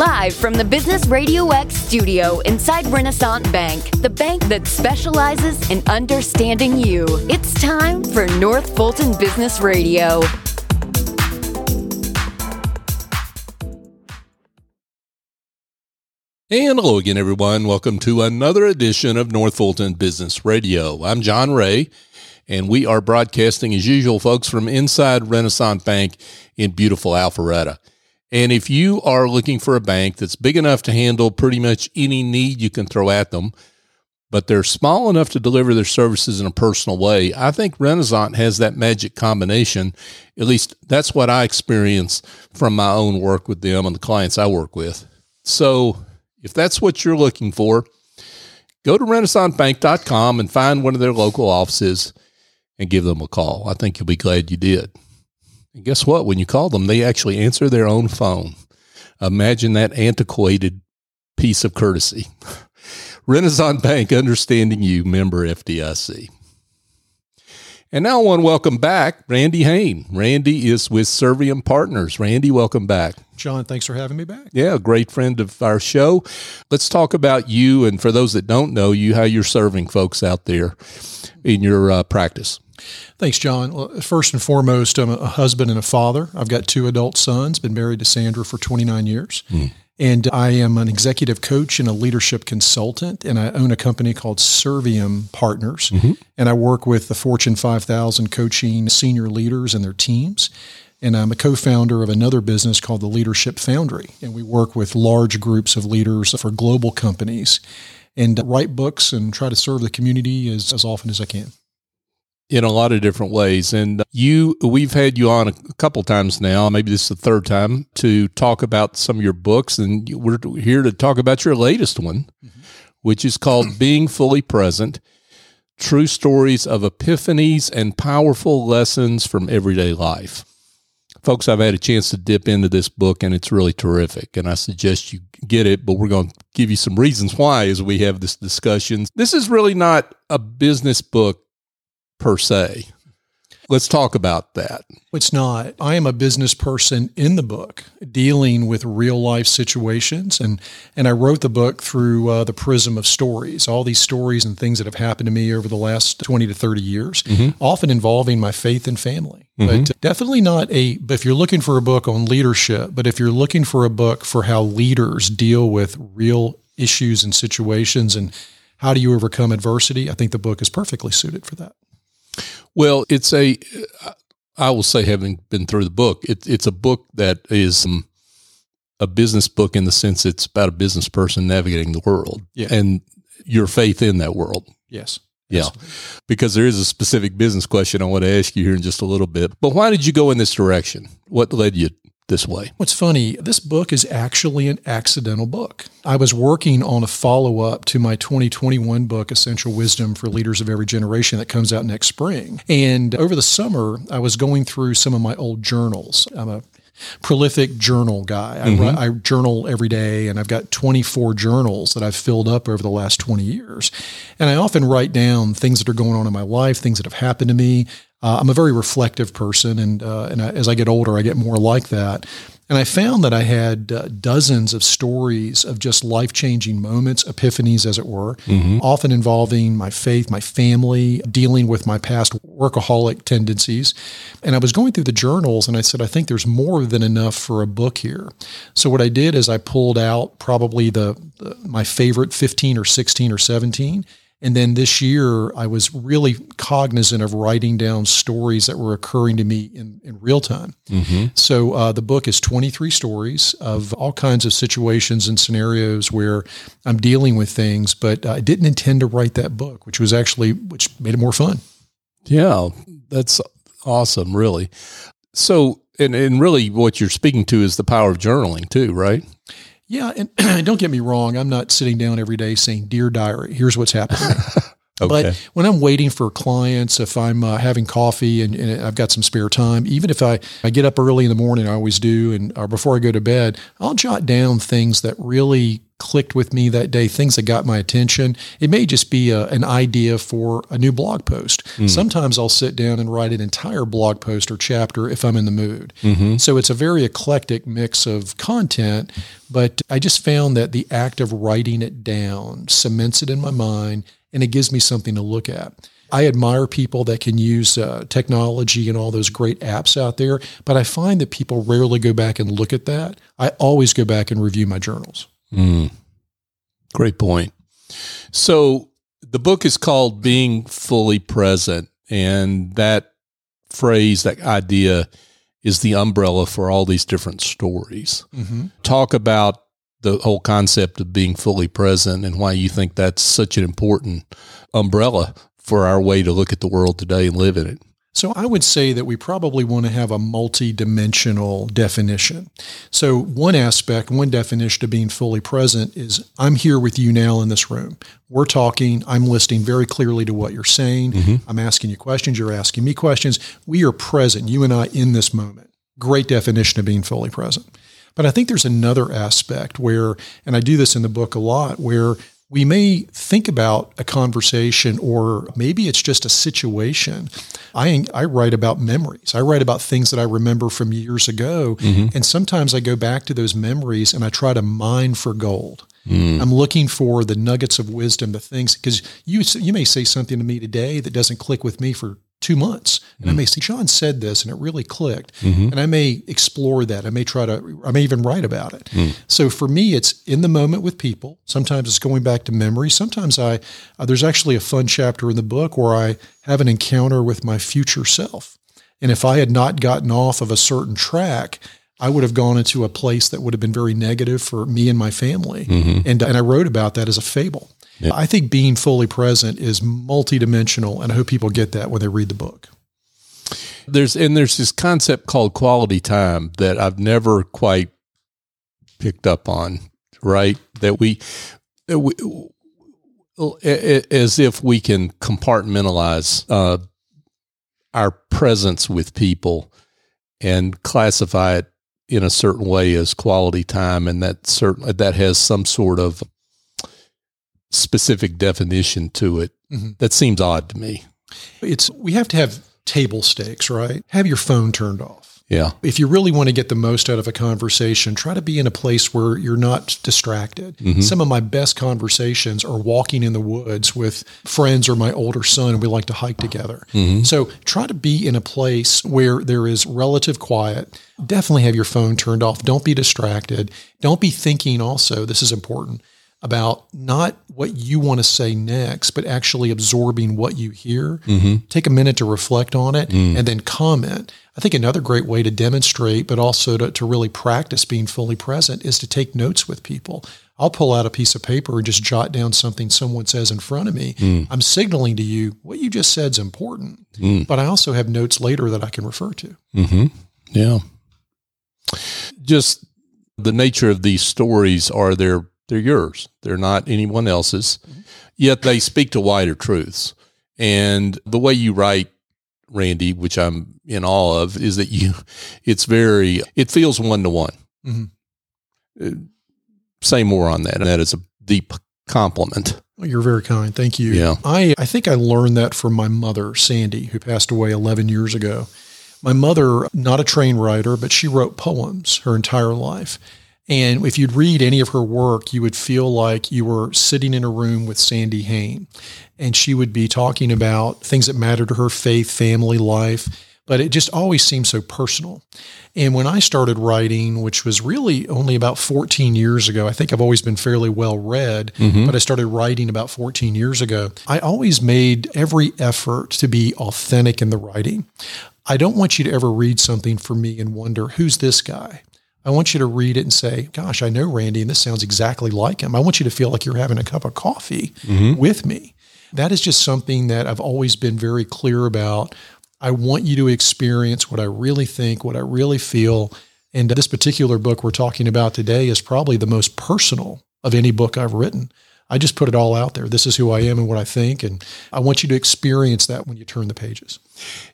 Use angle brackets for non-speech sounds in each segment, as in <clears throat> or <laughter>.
Live from the Business Radio X studio inside Renaissance Bank, the bank that specializes in understanding you. It's time for North Fulton Business Radio. And hello again, everyone. Welcome to another edition of North Fulton Business Radio. I'm John Ray, and we are broadcasting as usual, folks, from inside Renaissance Bank in beautiful Alpharetta. And if you are looking for a bank that's big enough to handle pretty much any need you can throw at them, but they're small enough to deliver their services in a personal way, I think Renaissance has that magic combination. At least that's what I experience from my own work with them and the clients I work with. So if that's what you're looking for, go to renaissancebank.com and find one of their local offices and give them a call. I think you'll be glad you did. And guess what? When you call them, they actually answer their own phone. Imagine that antiquated piece of courtesy. <laughs> Renaissance Bank, understanding you, member FDIC. And now I want to welcome back Randy Hain. Randy is with Serviam Partners. Randy, welcome back. John, thanks for having me back. Yeah, a great friend of our show. Let's talk about you, and for those that don't know you, how you're serving folks out there in your uh, practice. Thanks, John. Well, first and foremost, I'm a husband and a father. I've got two adult sons, been married to Sandra for 29 years. Mm. And I am an executive coach and a leadership consultant, and I own a company called Serviam Partners. Mm-hmm. And I work with the Fortune 5000 coaching senior leaders and their teams. And I'm a co founder of another business called the Leadership Foundry. And we work with large groups of leaders for global companies and write books and try to serve the community as, as often as I can in a lot of different ways. And you, we've had you on a couple times now. Maybe this is the third time to talk about some of your books, and we're here to talk about your latest one, mm-hmm. which is called <clears throat> "Being Fully Present: True Stories of Epiphanies and Powerful Lessons from Everyday Life." Folks, I've had a chance to dip into this book and it's really terrific. And I suggest you get it, but we're going to give you some reasons why as we have this discussion. This is really not a business book per se. Let's talk about that. It's not. I am a business person in the book dealing with real life situations. And, and I wrote the book through uh, the prism of stories, all these stories and things that have happened to me over the last 20 to 30 years, mm-hmm. often involving my faith and family. Mm-hmm. But definitely not a, but if you're looking for a book on leadership, but if you're looking for a book for how leaders deal with real issues and situations and how do you overcome adversity, I think the book is perfectly suited for that. Well, it's a, I will say, having been through the book, it, it's a book that is um, a business book in the sense it's about a business person navigating the world yeah. and your faith in that world. Yes. Yeah. Because there is a specific business question I want to ask you here in just a little bit. But why did you go in this direction? What led you this way. What's funny, this book is actually an accidental book. I was working on a follow up to my 2021 book, Essential Wisdom for Leaders of Every Generation, that comes out next spring. And over the summer, I was going through some of my old journals. I'm a prolific journal guy. I, mm-hmm. I, journal every day, and I've got 24 journals that I've filled up over the last 20 years. And I often write down things that are going on in my life, things that have happened to me, uh, I'm a very reflective person, and uh, and I, as I get older, I get more like that. And I found that I had uh, dozens of stories of just life changing moments, epiphanies, as it were, mm-hmm. often involving my faith, my family, dealing with my past workaholic tendencies. And I was going through the journals and I said, I think there's more than enough for a book here. So what I did is I pulled out probably the, the my favorite 15 or 16 or 17 and then this year, I was really cognizant of writing down stories that were occurring to me in, in real time. Mm-hmm. So uh, the book is 23 stories of all kinds of situations and scenarios where I'm dealing with things, but I didn't intend to write that book, which was actually, which made it more fun. Yeah, that's awesome, really. So, and, and really what you're speaking to is the power of journaling too, right? Yeah, and <clears throat> don't get me wrong, I'm not sitting down every day saying, "Dear diary, here's what's happening." <laughs> But when I'm waiting for clients, if I'm uh, having coffee and, and I've got some spare time, even if I, I get up early in the morning, I always do, and or before I go to bed, I'll jot down things that really clicked with me that day, things that got my attention. It may just be a, an idea for a new blog post. Hmm. Sometimes I'll sit down and write an entire blog post or chapter if I'm in the mood. Mm-hmm. So it's a very eclectic mix of content, but I just found that the act of writing it down cements it in my mind and it gives me something to look at. I admire people that can use uh, technology and all those great apps out there, but I find that people rarely go back and look at that. I always go back and review my journals. Great point. So the book is called Being Fully Present, and that phrase, that idea, is the umbrella for all these different stories. Talk about the whole concept of being fully present and why you think that's such an important umbrella for our way to look at the world today and live in it. So I would say that we probably want to have a multi-dimensional definition. So one aspect, one definition of being fully present is I'm here with you now in this room. We're talking, I'm listening very clearly to what you're saying. Mm-hmm. I'm asking you questions, you're asking me questions. We are present, you and I in this moment. Great definition of being fully present. But I think there's another aspect where, and I do this in the book a lot, where we may think about a conversation or maybe it's just a situation. I, I write about memories. I write about things that I remember from years ago. Mm-hmm. And sometimes I go back to those memories and I try to mine for gold. Mm. I'm looking for the nuggets of wisdom, the things, because you, you may say something to me today that doesn't click with me for two months. And I mm. may see John said this and it really clicked. Mm-hmm. And I may explore that. I may try to, I may even write about it. Mm. So for me, it's in the moment with people. Sometimes it's going back to memory. Sometimes I, uh, there's actually a fun chapter in the book where I have an encounter with my future self. And if I had not gotten off of a certain track, I would have gone into a place that would have been very negative for me and my family. Mm-hmm. And, and I wrote about that as a fable. I think being fully present is multidimensional, and I hope people get that when they read the book. There's and there's this concept called quality time that I've never quite picked up on, right? That we, that we as if we can compartmentalize uh, our presence with people and classify it in a certain way as quality time, and that certain that has some sort of specific definition to it. Mhm. That seems odd to me. It's we have to have table stakes, right? Have your phone turned off. Yeah. If you really want to get the most out of a conversation, try to be in a place where you're not distracted. Some of my best conversations are walking in the woods with friends or my older son, and we like to hike together. So try to be in a place where there is relative quiet. Definitely have your phone turned off. Don't be distracted. Don't be thinking also, this is important, about not what you want to say next, but actually absorbing what you hear. Mm-hmm. Take a minute to reflect on it mm. and then comment. I think another great way to demonstrate, but also to, to really practice being fully present, is to take notes with people. I'll pull out a piece of paper and just jot down something someone says in front of me. Mm. I'm signaling to you what you just said is important, mm. but I also have notes later that I can refer to. Mm-hmm. Yeah. Just the nature of these stories are they're they're yours. They're not anyone else's. Mm-hmm. Yet they speak to wider truths. And the way you write, Randy, which I'm in awe of, is that you it's very it feels one to one. Say more on that. And that is a deep compliment. Well, You're very kind. Thank you. Yeah. I, I think I learned that from my mother, Sandy, who passed away 11 years ago. My mother, not a train writer, but she wrote poems her entire life. And if you'd read any of her work, you would feel like you were sitting in a room with Sandy Hain. And she would be talking about things that matter to her faith, family, life. But it just always seemed so personal. And when I started writing, which was really only about 14 years ago, I think I've always been fairly well read, mm-hmm. but I started writing about 14 years ago. I always made every effort to be authentic in the writing. I don't want you to ever read something for me and wonder, who's this guy? I want you to read it and say, gosh, I know Randy, and this sounds exactly like him. I want you to feel like you're having a cup of coffee mm-hmm. with me. That is just something that I've always been very clear about. I want you to experience what I really think, what I really feel. And this particular book we're talking about today is probably the most personal of any book I've written. I just put it all out there. This is who I am and what I think. And I want you to experience that when you turn the pages.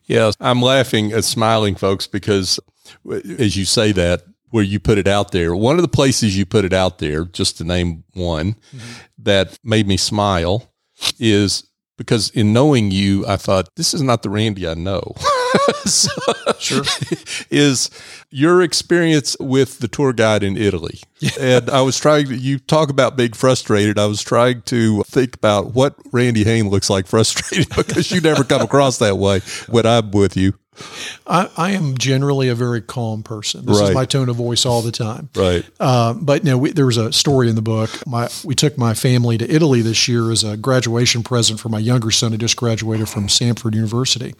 Yeah, I'm laughing and smiling, folks, because as you say that, where you put it out there, one of the places you put it out there, just to name one, mm-hmm. that made me smile is because in knowing you, I thought, this is not the Randy I know. <laughs> so, sure. <laughs> Is your experience with the tour guide in Italy. Yeah. And I was trying to, you talk about being frustrated. I was trying to think about what Randy Hain looks like frustrated <laughs> because you never come across that way when I'm with you. I, I, am generally a very calm person. This right. is my tone of voice all the time. Right. Uh, but know, there was a story in the book. My we took my family to Italy this year as a graduation present for my younger son who just graduated from Samford University.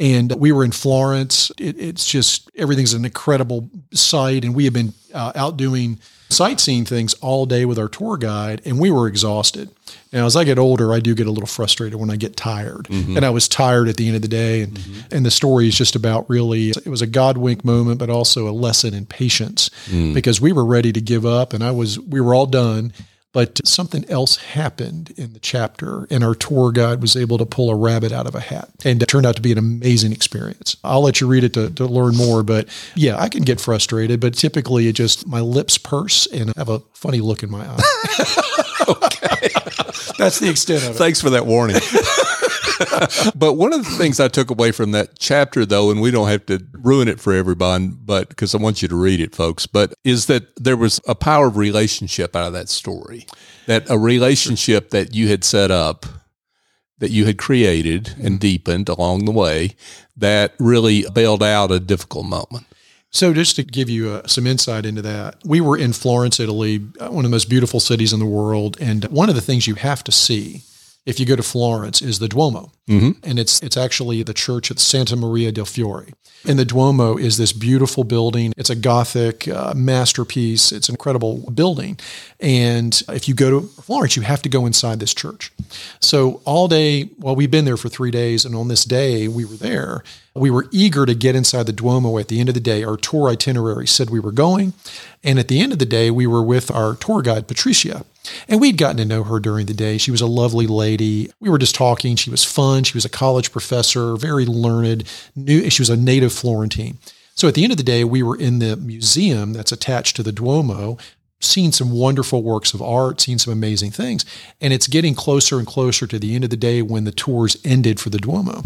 And we were in Florence. It, it's just everything's an incredible sight. And we have been uh, out doing sightseeing things all day with our tour guide, and we were exhausted. Now, as I get older, I do get a little frustrated when I get tired. Mm-hmm. And I was tired at the end of the day. And, mm-hmm. and the story is just about really, it was a God wink moment, but also a lesson in patience mm. because we were ready to give up and I was, we were all done. But something else happened in the chapter, and our tour guide was able to pull a rabbit out of a hat. And it turned out to be an amazing experience. I'll let you read it to, to learn more, but yeah, I can get frustrated, but typically it just, my lips purse and I have a funny look in my eye. <laughs> okay. That's the extent of it. Thanks for that warning. <laughs> <laughs> but one of the things I took away from that chapter, though, and we don't have to ruin it for everyone, but because I want you to read it, folks, but is that there was a power of relationship out of that story, that a relationship that you had set up, that you had created and deepened along the way, that really bailed out a difficult moment. So, just to give you uh, some insight into that, we were in Florence, Italy, uh, one of the most beautiful cities in the world. And one of the things you have to see if you go to Florence, is the Duomo, mm-hmm. and it's it's actually the church of Santa Maria del Fiore. And the Duomo is this beautiful building. It's a Gothic uh, masterpiece. It's an incredible building. And if you go to Florence, you have to go inside this church. So all day, well, we've been there for three days, and on this day we were there. We were eager to get inside the Duomo at the end of the day. Our tour itinerary said we were going. And at the end of the day, we were with our tour guide, Patricia. And we'd gotten to know her during the day. She was a lovely lady. We were just talking. She was fun. She was a college professor, very learned. New, she was a native Florentine. So at the end of the day, we were in the museum that's attached to the Duomo, seeing some wonderful works of art, seeing some amazing things. And it's getting closer and closer to the end of the day when the tours ended for the Duomo.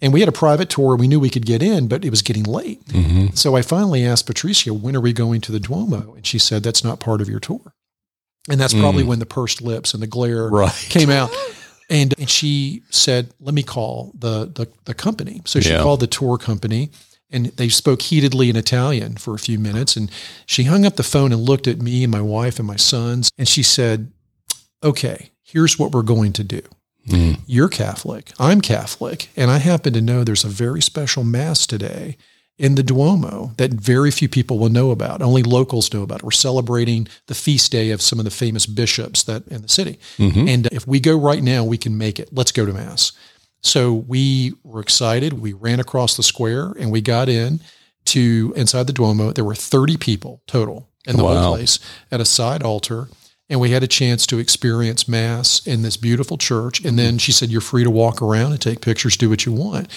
And we had a private tour. We knew we could get in, but it was getting late. Mm-hmm. So I finally asked Patricia, when are we going to the Duomo? And she said, that's not part of your tour. And that's probably mm. when the pursed lips and the glare right. came out. And, and she said, let me call the, the, the company. So she yeah. called the tour company and they spoke heatedly in Italian for a few minutes. And she hung up the phone and looked at me and my wife and my sons. And she said, okay, here's what we're going to do. Mm. You're Catholic. I'm Catholic. And I happen to know there's a very special Mass today in the Duomo that very few people will know about. Only locals know about it. We're celebrating the feast day of some of the famous bishops that in the city. Mm-hmm. And if we go right now, we can make it. Let's go to Mass. So we were excited. We ran across the square and we got in to inside the Duomo. There were 30 people total in the wow. whole place at a side altar and we had a chance to experience mass in this beautiful church. And then she said, You're free to walk around and take pictures, do what you want.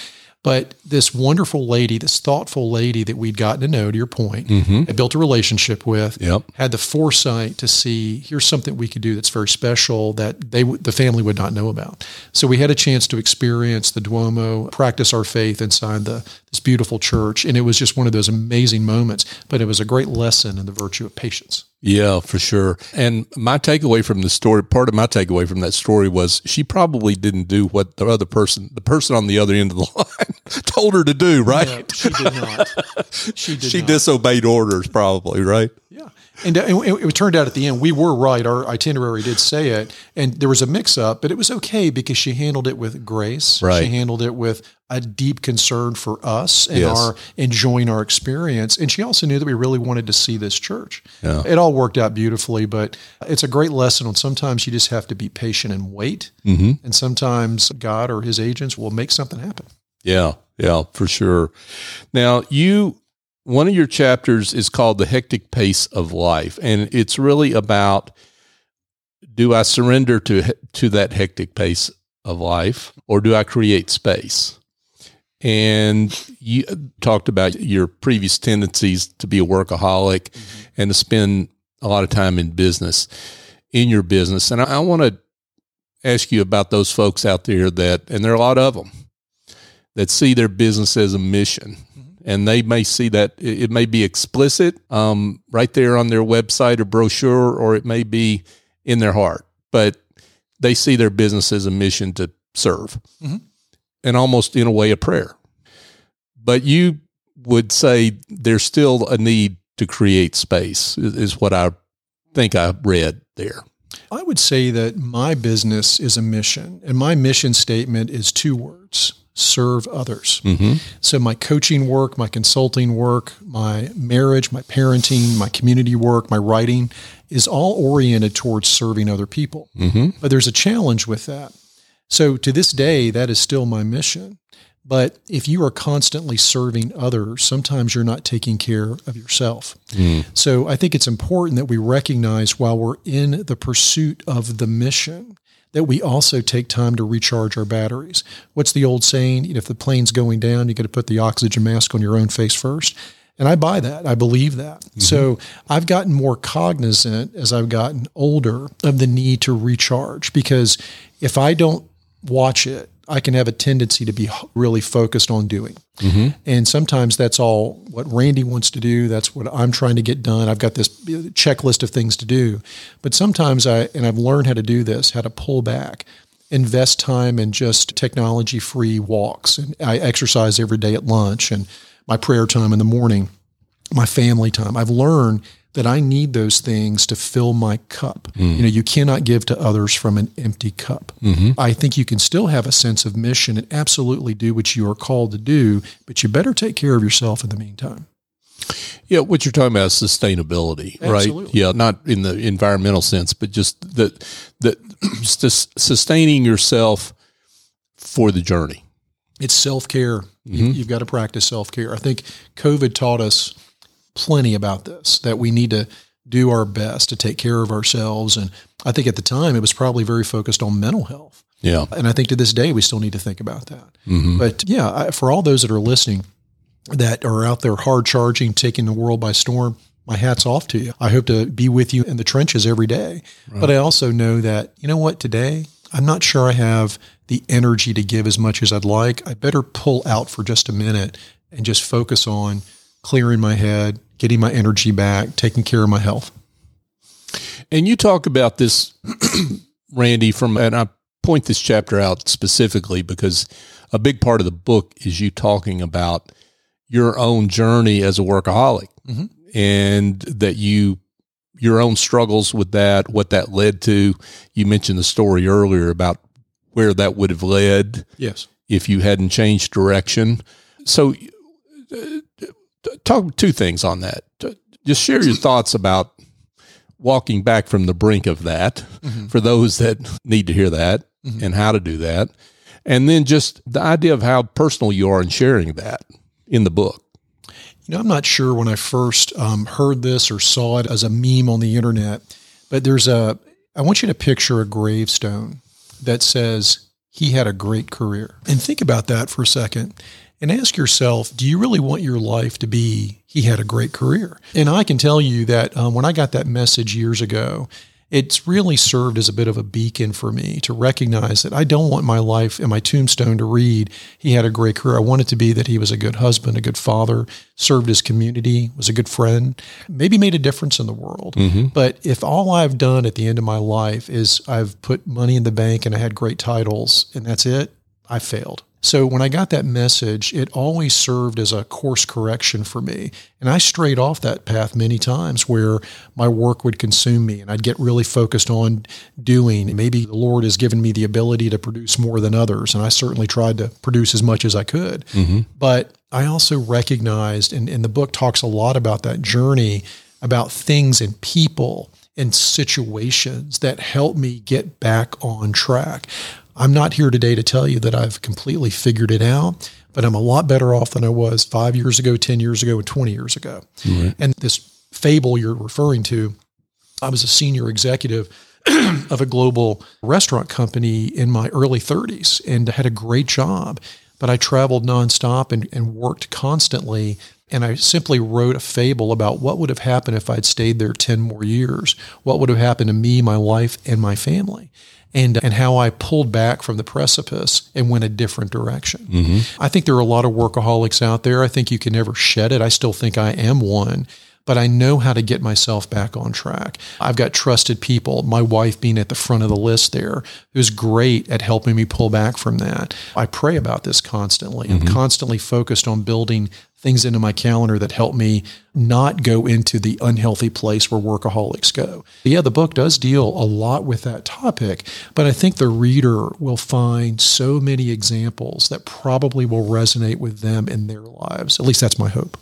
But this wonderful lady, this thoughtful lady that we'd gotten to know, to your point, mm-hmm. I built a relationship with, yep. had the foresight to see here's something we could do that's very special that they the family would not know about. So we had a chance to experience the Duomo, practice our faith inside the this beautiful church, and it was just one of those amazing moments. But it was a great lesson in the virtue of patience. Yeah, for sure. And my takeaway from the story, part of my takeaway from that story was she probably didn't do what the other person, the person on the other end of the <laughs> line told her to do, right? No, she did not. <laughs> She did She not. disobeyed orders probably, right? Yeah. And, uh, it, it, turned out at the end, we were right. Our itinerary did say it. And there was a mix up, but it was okay because she handled it with grace. Right. She handled it with a deep concern for us and yes. our enjoying our experience. And she also knew that we really wanted to see this church. Yeah. It all worked out beautifully, but it's a great lesson on sometimes you just have to be patient and wait. Mm-hmm. And sometimes God or his agents will make something happen. Yeah. Yeah, for sure. Now, you one of your chapters is called The Hectic Pace of Life. And it's really about do I surrender to to that hectic pace of life, or do I create space? And you talked about your previous tendencies to be a workaholic mm-hmm. and to spend a lot of time in business, in your business. And I, I want to ask you about those folks out there that, and there are a lot of them, that see their business as a mission. Mm-hmm. And they may see that it may be explicit um, right there on their website or brochure, or it may be in their heart, but they see their business as a mission to serve mm-hmm. And almost in a way a prayer. But you would say there's still a need to create space, is what I think I read there. I would say that my business is a mission, and my mission statement is two words serve others. Mm-hmm. So, my coaching work, my consulting work, my marriage, my parenting, my community work, my writing is all oriented towards serving other people. Mm-hmm. But there's a challenge with that. So, to this day, that is still my mission. But if you are constantly serving others, sometimes you're not taking care of yourself. Mm. So I think it's important that we recognize while we're in the pursuit of the mission, that we also take time to recharge our batteries. What's the old saying? If the plane's going down, you got to put the oxygen mask on your own face first. And I buy that. I believe that. Mm-hmm. So I've gotten more cognizant as I've gotten older of the need to recharge because if I don't watch it, I can have a tendency to be really focused on doing. Mm-hmm. And sometimes that's all what Randy wants to do. That's what I'm trying to get done. I've got this checklist of things to do. But sometimes I, and I've learned how to do this, how to pull back, invest time in just technology free walks. And I exercise every day at lunch and my prayer time in the morning, my family time. I've learned that I need those things to fill my cup. Mm. You know, you cannot give to others from an empty cup. Mm-hmm. I think you can still have a sense of mission and absolutely do what you are called to do, but you better take care of yourself in the meantime. Yeah, what you're talking about is sustainability, Absolutely. right? Yeah, not in the environmental sense, but just that that <clears throat> sustaining yourself for the journey. It's self care. Mm-hmm. You, you've got to practice self care. I think COVID taught us plenty about this that we need to do our best to take care of ourselves. And I think at the time it was probably very focused on mental health. Yeah. And I think to this day we still need to think about that. Mm-hmm. But yeah, I, for all those that are listening that are out there hard charging, taking the world by storm, my hat's off to you. I hope to be with you in the trenches every day. Right. But I also know that, you know what, today, I'm not sure I have the energy to give as much as I'd like. I better pull out for just a minute and just focus on clearing my head, getting my energy back, taking care of my health. And you talk about this, <clears throat> Randy, from, and I point this chapter out specifically because a big part of the book is you talking about your own journey as a workaholic mm-hmm. and that you, your own struggles with that, what that led to. You mentioned the story earlier about where that would have led. Yes. If you hadn't changed direction. So, uh, talk two things on that. Just share your thoughts about walking back from the brink of that mm-hmm. for those that need to hear that mm-hmm. and how to do that. And then just the idea of how personal you are in sharing that in the book. You know, I'm not sure when I first um, heard this or saw it as a meme on the internet, but there's a, I want you to picture a gravestone that says, he had a great career. And think about that for a second and ask yourself, do you really want your life to be, he had a great career? And I can tell you that um, when I got that message years ago, it's really served as a bit of a beacon for me to recognize that I don't want my life and my tombstone to read, he had a great career. I want it to be that he was a good husband, a good father, served his community, was a good friend, maybe made a difference in the world. Mm-hmm. But if all I've done at the end of my life is I've put money in the bank and I had great titles and that's it, I failed. So when I got that message, it always served as a course correction for me. And I strayed off that path many times where my work would consume me and I'd get really focused on doing. Maybe the Lord has given me the ability to produce more than others. And I certainly tried to produce as much as I could. Mm-hmm. But I also recognized, and, and the book talks a lot about that journey, about things and people and situations that help me get back on track. I'm not here today to tell you that I've completely figured it out, but I'm a lot better off than I was five years ago, 10 years ago, and 20 years ago. Right. And this fable you're referring to, I was a senior executive <clears throat> of a global restaurant company in my early 30s and had a great job. But I traveled nonstop and, and worked constantly. And I simply wrote a fable about what would have happened if I'd stayed there 10 more years. What would have happened to me, my wife, and my family and and how I pulled back from the precipice and went a different direction. Mm-hmm. I think there are a lot of workaholics out there. I think you can never shed it. I still think I am one. But I know how to get myself back on track. I've got trusted people, my wife being at the front of the list there, who's great at helping me pull back from that. I pray about this constantly. Mm-hmm. I'm constantly focused on building things into my calendar that help me not go into the unhealthy place where workaholics go. Yeah, the book does deal a lot with that topic, but I think the reader will find so many examples that probably will resonate with them in their lives. At least that's my hope.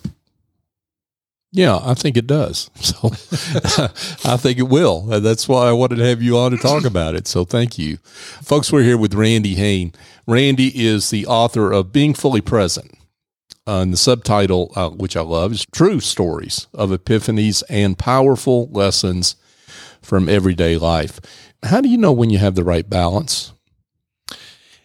Yeah, I think it does. <laughs> So <laughs> I think it will. That's why I wanted to have you on to talk about it. So thank you. Folks, we're here with Randy Hain. Randy is the author of Being Fully Present uh, and the subtitle, uh, which I love, is True Stories of Epiphanies and Powerful Lessons from Everyday Life. How do you know when you have the right balance?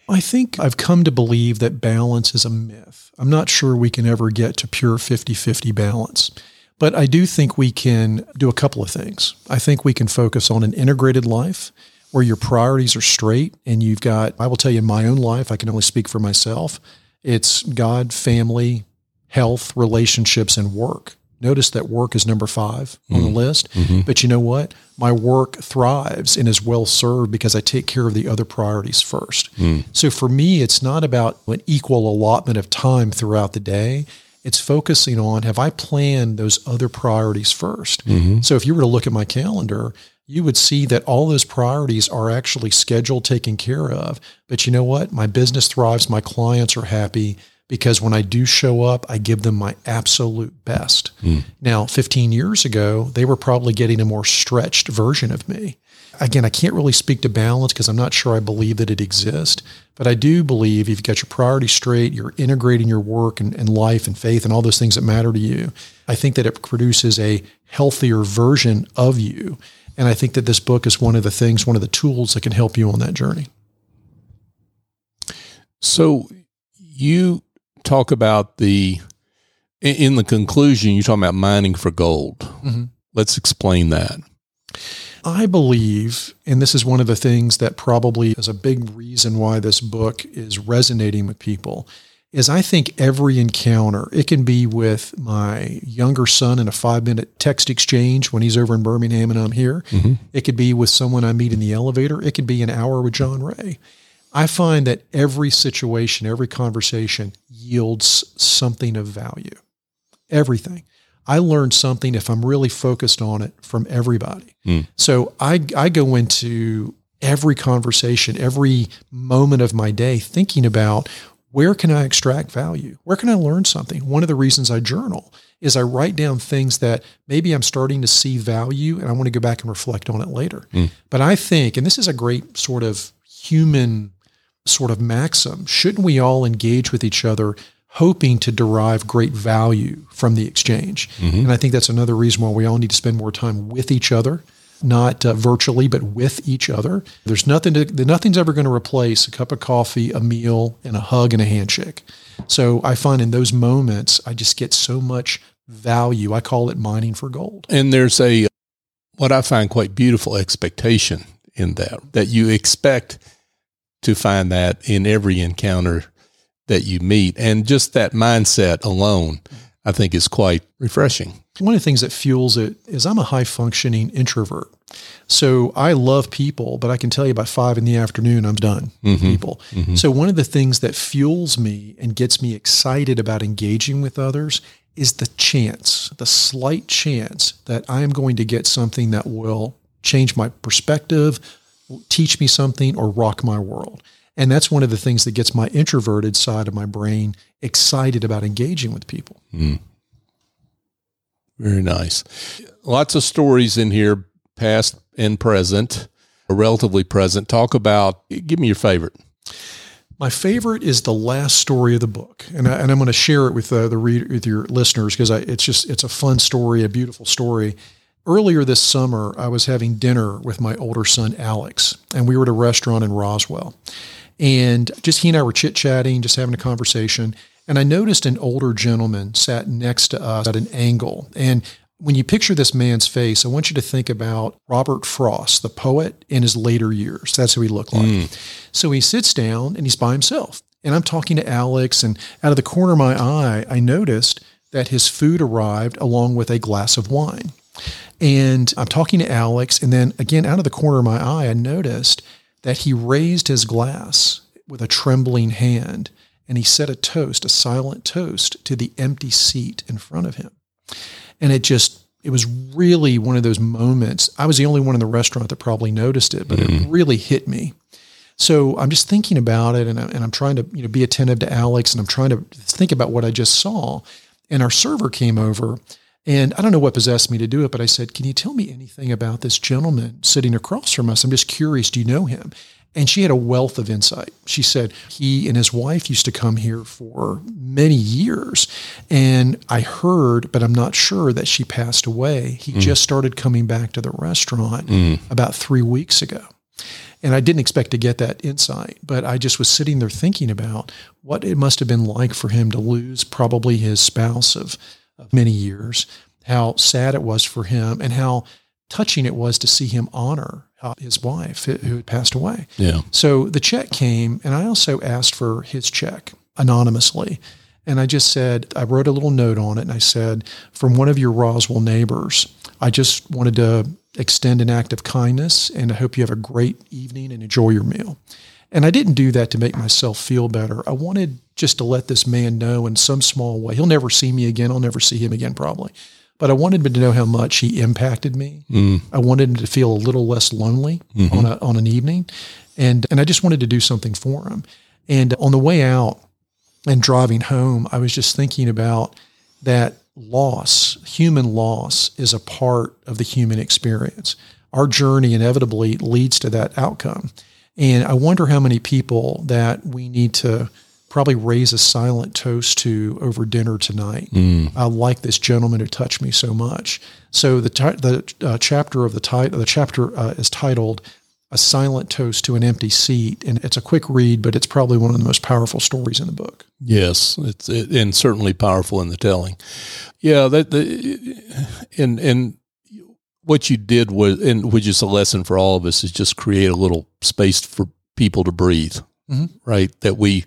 I think I've come to believe that balance is a myth. I'm not sure we can ever get to pure 50 50 balance. But I do think we can do a couple of things. I think we can focus on an integrated life where your priorities are straight and you've got, I will tell you in my own life, I can only speak for myself. It's God, family, health, relationships, and work. Notice that work is number 5 mm-hmm. on the mm-hmm. list. Mm-hmm. But you know what? My work thrives and is well served because I take care of the other priorities first. Mm. So for me, it's not about an equal allotment of time throughout the day. It's focusing on have I planned those other priorities 1st mm-hmm. So if you were to look at my calendar, you would see that all those priorities are actually scheduled, taken care of. But you know what? My business thrives. My clients are happy because when I do show up, I give them my absolute best. Mm. Now, 15 years ago, they were probably getting a more stretched version of me. Again, I can't really speak to balance because I'm not sure I believe that it exists. But I do believe if you've got your priorities straight, you're integrating your work and, and life and faith and all those things that matter to you, I think that it produces a healthier version of you. And I think that this book is one of the things, one of the tools that can help you on that journey. So you talk about the, in the conclusion, you talk about mining for gold. Mm-hmm. Let's explain that. I believe, and this is one of the things that probably is a big reason why this book is resonating with people, is I think every encounter, it can be with my younger son in a five minute text exchange when he's over in Birmingham and I'm here. Mm-hmm. It could be with someone I meet in the elevator. It could be an hour with John Ray. I find that every situation, every conversation yields something of value. Everything. I learn something if I'm really focused on it from everybody. Mm. So I, I go into every conversation, every moment of my day thinking about where can I extract value? Where can I learn something? One of the reasons I journal is I write down things that maybe I'm starting to see value and I want to go back and reflect on it later. Mm. But I think, and this is a great sort of human sort of maxim, shouldn't we all engage with each other hoping to derive great value from the exchange? Mm-hmm. And I think that's another reason why we all need to spend more time with each other not uh, virtually, but with each other. There's nothing to, nothing's ever going to replace a cup of coffee, a meal, and a hug and a handshake. So I find in those moments, I just get so much value. I call it mining for gold. And there's a, what I find quite beautiful expectation in that, that you expect to find that in every encounter that you meet. And just that mindset alone, I think is quite refreshing. One of the things that fuels it is I'm a high functioning introvert. So I love people, but I can tell you by five in the afternoon, I'm done mm-hmm. with people. Mm-hmm. So one of the things that fuels me and gets me excited about engaging with others is the chance, the slight chance that I am going to get something that will change my perspective, teach me something, or rock my world. And that's one of the things that gets my introverted side of my brain excited about engaging with people. Mm. Very nice. Lots of stories in here, past and present, relatively present. Talk about, give me your favorite. My favorite is the last story of the book, and, I, and I'm going to share it with uh, the reader, with your listeners because it's just it's a fun story, a beautiful story. earlier this summer, I was having dinner with my older son, Alex, and we were at a restaurant in Roswell. And just he and I were chit chatting, just having a conversation. And I noticed an older gentleman sat next to us at an angle. And when you picture this man's face, I want you to think about Robert Frost, the poet, in his later years. That's who he looked like. Mm. So he sits down and he's by himself. And I'm talking to Alex, and out of the corner of my eye, I noticed that his food arrived along with a glass of wine. And I'm talking to Alex, and then again, out of the corner of my eye, I noticed that he raised his glass with a trembling hand and he set a toast, a silent toast, to the empty seat in front of him. And it just, it was really one of those moments. I was the only one in the restaurant that probably noticed it, but mm-hmm. it really hit me. So I'm just thinking about it, and, I, and I'm trying to you know be attentive to Alex, and I'm trying to think about what I just saw. And our server came over, and I don't know what possessed me to do it, but I said, "Can you tell me anything about this gentleman sitting across from us? I'm just curious. Do you know him?" And she had a wealth of insight. She said he and his wife used to come here for many years. And I heard, but I'm not sure that she passed away. He mm. just started coming back to the restaurant mm. about three weeks ago. And I didn't expect to get that insight, but I just was sitting there thinking about what it must have been like for him to lose probably his spouse of, of many years, how sad it was for him, and how touching it was to see him honor his wife who had passed away. Yeah. So the check came, and I also asked for his check anonymously. And I just said, I wrote a little note on it, and I said, from one of your Roswell neighbors, I just wanted to extend an act of kindness, and I hope you have a great evening and enjoy your meal. And I didn't do that to make myself feel better. I wanted just to let this man know in some small way. He'll never see me again. I'll never see him again, probably but I wanted him to know how much he impacted me. Mm. I wanted him to feel a little less lonely mm-hmm. on a, on an evening, and and I just wanted to do something for him. And on the way out and driving home, I was just thinking about that loss, human loss, is a part of the human experience. Our journey inevitably leads to that outcome, and I wonder how many people that we need to probably raise a silent toast to over dinner tonight. Mm. I like this gentleman who touched me so much. So the the uh, chapter of the title the chapter uh, is titled "A Silent Toast to an Empty Seat," and it's a quick read, but it's probably one of the most powerful stories in the book. Yes, it's it, and certainly powerful in the telling. Yeah, that the and and what you did was, and which is a lesson for all of us, is just create a little space for people to breathe. Mm-hmm. Right, that we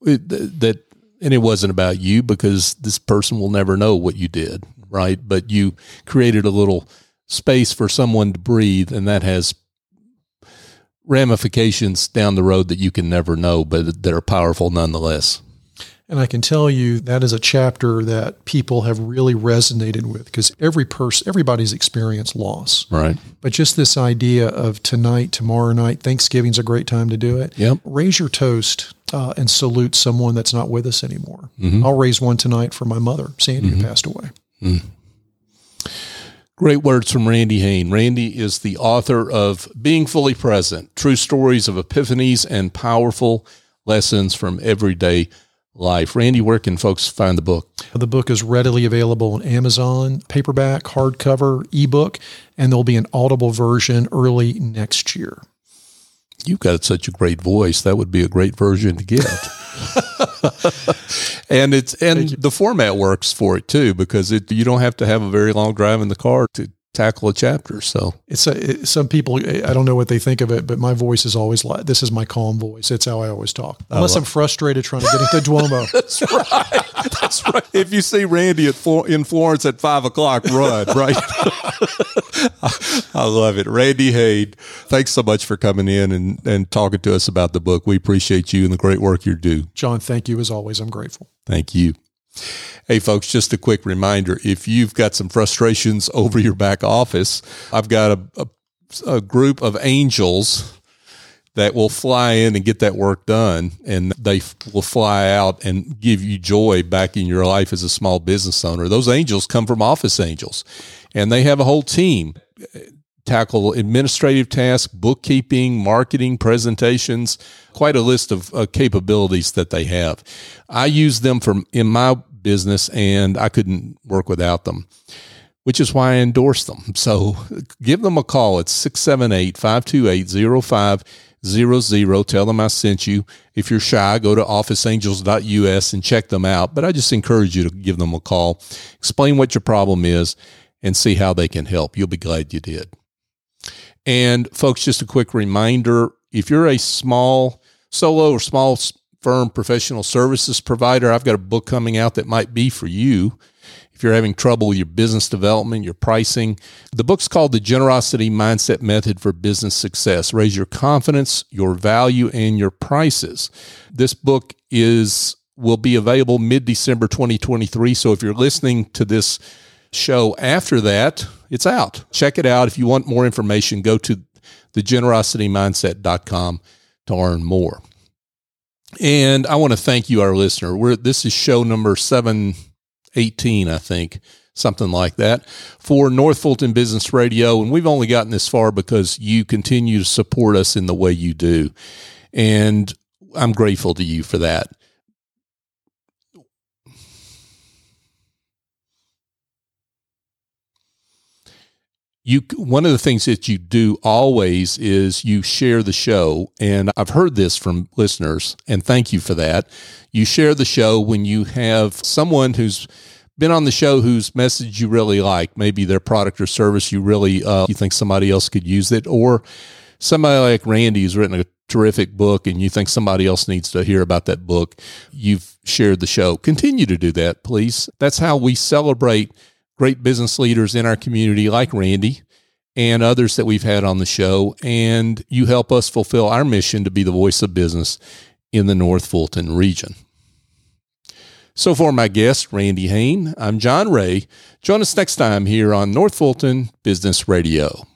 that and it wasn't about you because this person will never know what you did, right? But you created a little space for someone to breathe, and that has ramifications down the road that you can never know, but that are powerful nonetheless. And I can tell you that is a chapter that people have really resonated with because every person, everybody's experienced loss. Right. But just this idea of tonight, tomorrow night, Thanksgiving's a great time to do it. Yep. Raise your toast uh, and salute someone that's not with us anymore. Mm-hmm. I'll raise one tonight for my mother, Sandy, mm-hmm. who passed away. Mm. Great words from Randy Hain. Randy is the author of Being Fully Present True Stories of Epiphanies and Powerful Lessons from Everyday life. Randy, where can folks find the book? The book is readily available on Amazon, paperback, hardcover, ebook, and there'll be an audible version early next year. You've got such a great voice. That would be a great version to get. <laughs> and it's and the format works for it too because it you don't have to have a very long drive in the car to tackle a chapter. So it's a, it, some people, I don't know what they think of it, but my voice is always like, this is my calm voice. It's how I always talk. Unless I'm frustrated trying to get into Duomo. <laughs> That's right. That's right. If you see Randy at in Florence at five o'clock, run, right? <laughs> I love it. Randy Hain, thanks so much for coming in and, and talking to us about the book. We appreciate you and the great work you do. John, thank you as always. I'm grateful. Thank you. Hey, folks, just a quick reminder if you've got some frustrations <laughs> over your back office, I've got a, a, a, group of angels that will fly in and get that work done, and they will fly out and give you joy back in your life as a small business owner. Those angels come from Office Angels, and they have a whole team tackle administrative tasks, bookkeeping, marketing, presentations, quite a list of uh, capabilities that they have. I use them for in my business and I couldn't work without them. which is why I endorse them. So give them a call. It's 678 528 0500. Tell them I sent you. If you're shy, go to officeangels.us and check them out. But I just encourage you to give them a call, explain what your problem is, and see how they can help. You'll be glad you did. And folks, just a quick reminder if you're a small solo or small firm professional services provider, I've got a book coming out that might be for you. If you're having trouble with your business development, your pricing, the book's called The Generosity Mindset Method for Business Success. Raise your confidence, your value, and your prices. This book is will be available mid-December 2023. So if you're listening to this show after that, it's out. Check it out. If you want more information, go to thegenerositymindset.com to learn more. And I want to thank you, our listener. We're, this is show number 718, I think, something like that, for North Fulton Business Radio. And we've only gotten this far because you continue to support us in the way you do. And I'm grateful to you for that. You one of the things that you do always is you share the show. And i've heard this from listeners and thank you for that. You share the show when you have someone who's been on the show whose message you really like maybe their product or service you really uh, you think somebody else could use it or somebody like randy who's written a terrific book and you think somebody else needs to hear about that book you've shared the show. Continue to do that please. That's how we celebrate great business leaders in our community like Randy and others that we've had on the show. And you help us fulfill our mission to be the voice of business in the North Fulton region. So, for my guest, Randy Hain, I'm John Ray. Join us next time here on North Fulton Business Radio.